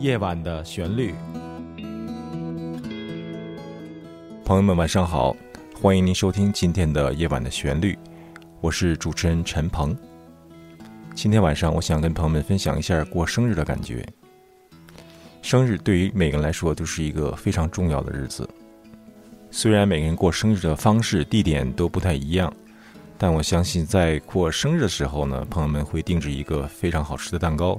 夜晚的旋律，朋友们晚上好，欢迎您收听今天的夜晚的旋律，我是主持人陈鹏。今天晚上，我想跟朋友们分享一下过生日的感觉。生日对于每个人来说都是一个非常重要的日子，虽然每个人过生日的方式、地点都不太一样。但我相信，在过生日的时候呢，朋友们会定制一个非常好吃的蛋糕，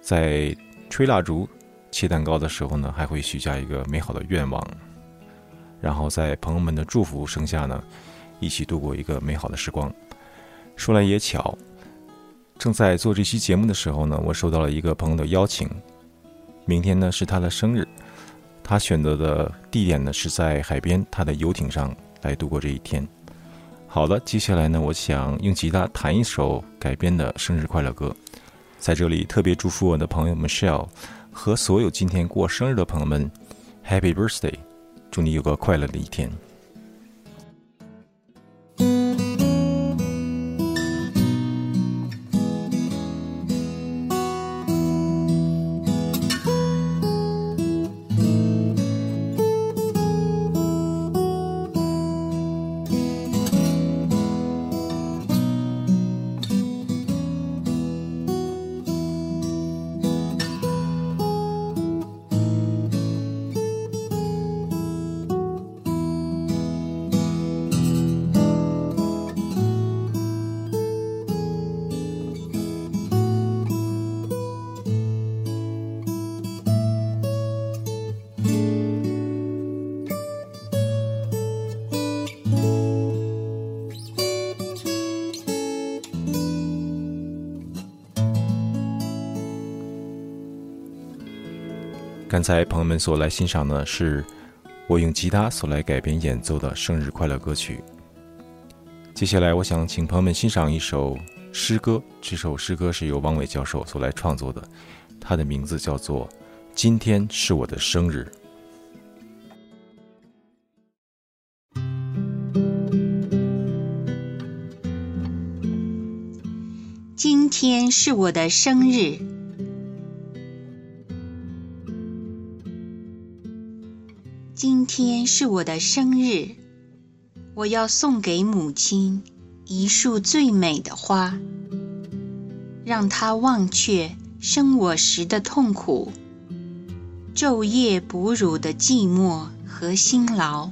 在吹蜡烛、切蛋糕的时候呢，还会许下一个美好的愿望，然后在朋友们的祝福声下呢，一起度过一个美好的时光。说来也巧，正在做这期节目的时候呢，我收到了一个朋友的邀请，明天呢是他的生日，他选择的地点呢是在海边，他的游艇上来度过这一天。好的，接下来呢，我想用吉他弹一首改编的生日快乐歌，在这里特别祝福我的朋友 Michelle 和所有今天过生日的朋友们，Happy Birthday，祝你有个快乐的一天。刚才朋友们所来欣赏的是我用吉他所来改编演奏的生日快乐歌曲。接下来，我想请朋友们欣赏一首诗歌。这首诗歌是由王伟教授所来创作的，它的名字叫做《今天是我的生日》。今天是我的生日。天是我的生日，我要送给母亲一束最美的花，让她忘却生我时的痛苦，昼夜哺乳的寂寞和辛劳。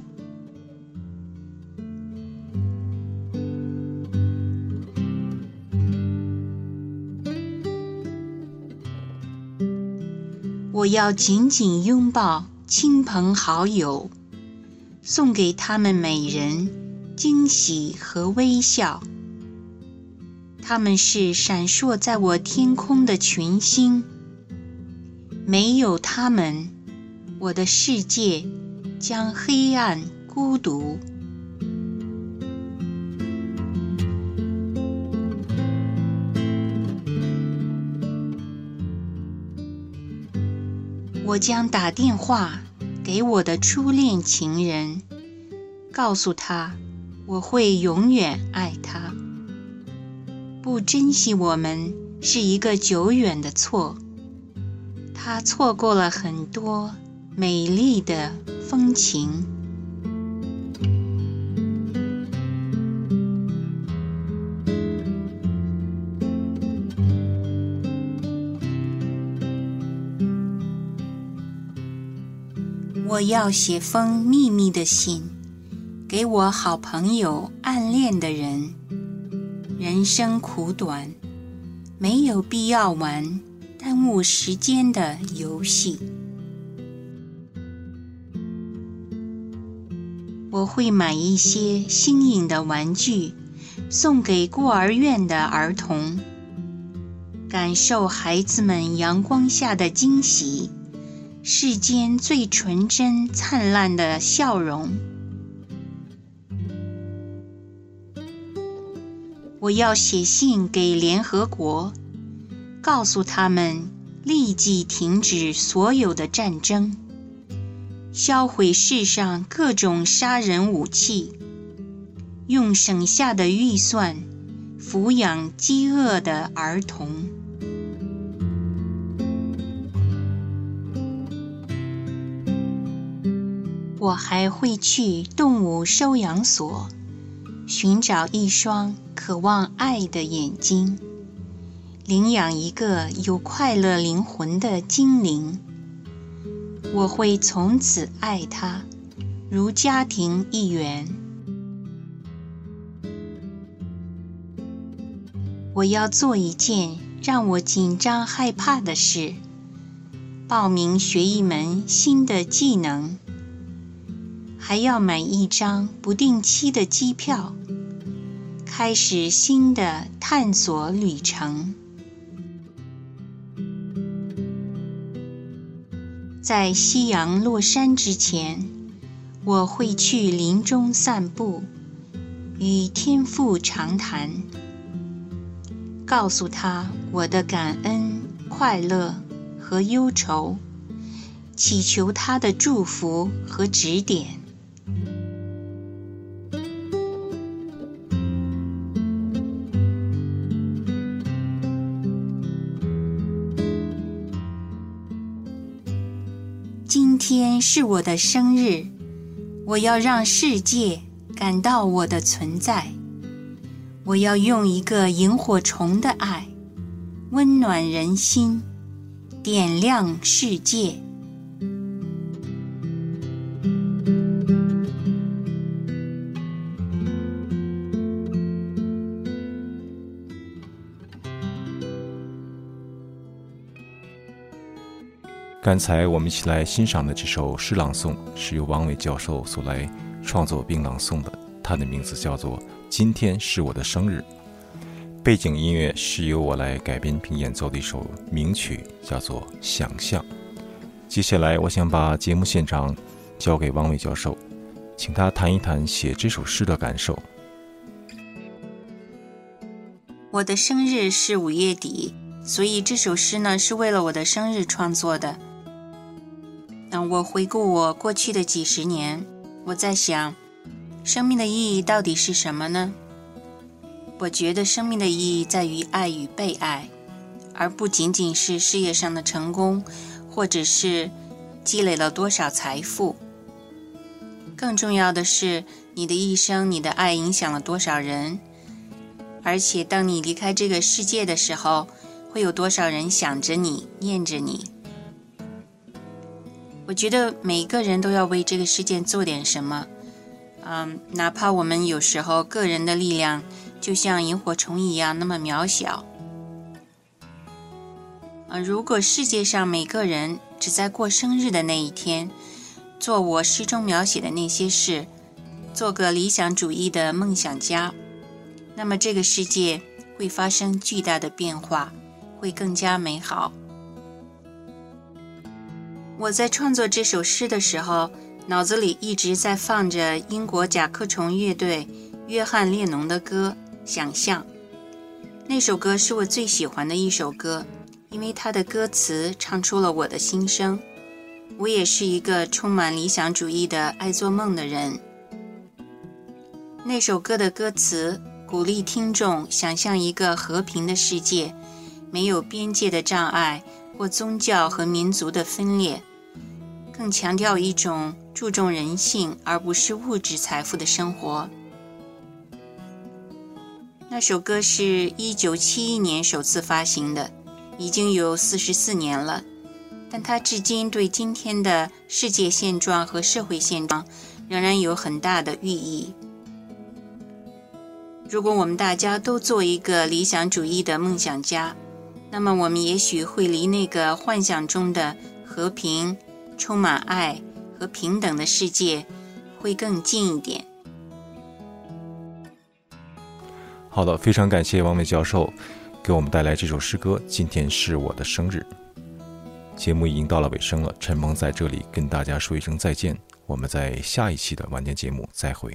我要紧紧拥抱。亲朋好友，送给他们每人惊喜和微笑。他们是闪烁在我天空的群星，没有他们，我的世界将黑暗孤独。我将打电话给我的初恋情人，告诉他我会永远爱他。不珍惜我们是一个久远的错，他错过了很多美丽的风情。我要写封秘密的信，给我好朋友暗恋的人。人生苦短，没有必要玩耽误时间的游戏。我会买一些新颖的玩具，送给孤儿院的儿童，感受孩子们阳光下的惊喜。世间最纯真灿烂的笑容。我要写信给联合国，告诉他们立即停止所有的战争，销毁世上各种杀人武器，用省下的预算抚养饥饿的儿童。我还会去动物收养所，寻找一双渴望爱的眼睛，领养一个有快乐灵魂的精灵。我会从此爱他，如家庭一员。我要做一件让我紧张害怕的事：报名学一门新的技能。还要买一张不定期的机票，开始新的探索旅程。在夕阳落山之前，我会去林中散步，与天父长谈，告诉他我的感恩、快乐和忧愁，祈求他的祝福和指点。今天是我的生日，我要让世界感到我的存在。我要用一个萤火虫的爱，温暖人心，点亮世界。刚才我们一起来欣赏的这首诗朗诵，是由王伟教授所来创作并朗诵的。它的名字叫做《今天是我的生日》，背景音乐是由我来改编并演奏的一首名曲，叫做《想象》。接下来，我想把节目现场交给王伟教授，请他谈一谈写这首诗的感受。我的生日是五月底，所以这首诗呢是为了我的生日创作的。我回顾我过去的几十年，我在想，生命的意义到底是什么呢？我觉得生命的意义在于爱与被爱，而不仅仅是事业上的成功，或者是积累了多少财富。更重要的是，你的一生，你的爱影响了多少人？而且，当你离开这个世界的时候，会有多少人想着你，念着你？我觉得每一个人都要为这个世界做点什么，嗯，哪怕我们有时候个人的力量就像萤火虫一样那么渺小，呃，如果世界上每个人只在过生日的那一天做我诗中描写的那些事，做个理想主义的梦想家，那么这个世界会发生巨大的变化，会更加美好。我在创作这首诗的时候，脑子里一直在放着英国甲壳虫乐队约翰列侬的歌《想象》。那首歌是我最喜欢的一首歌，因为它的歌词唱出了我的心声。我也是一个充满理想主义的爱做梦的人。那首歌的歌词鼓励听众想象一个和平的世界，没有边界的障碍。或宗教和民族的分裂，更强调一种注重人性而不是物质财富的生活。那首歌是一九七一年首次发行的，已经有四十四年了，但它至今对今天的世界现状和社会现状仍然有很大的寓意。如果我们大家都做一个理想主义的梦想家。那么，我们也许会离那个幻想中的和平、充满爱和平等的世界会更近一点。好的，非常感谢王伟教授给我们带来这首诗歌。今天是我的生日，节目已经到了尾声了。陈萌在这里跟大家说一声再见，我们在下一期的晚间节目再会。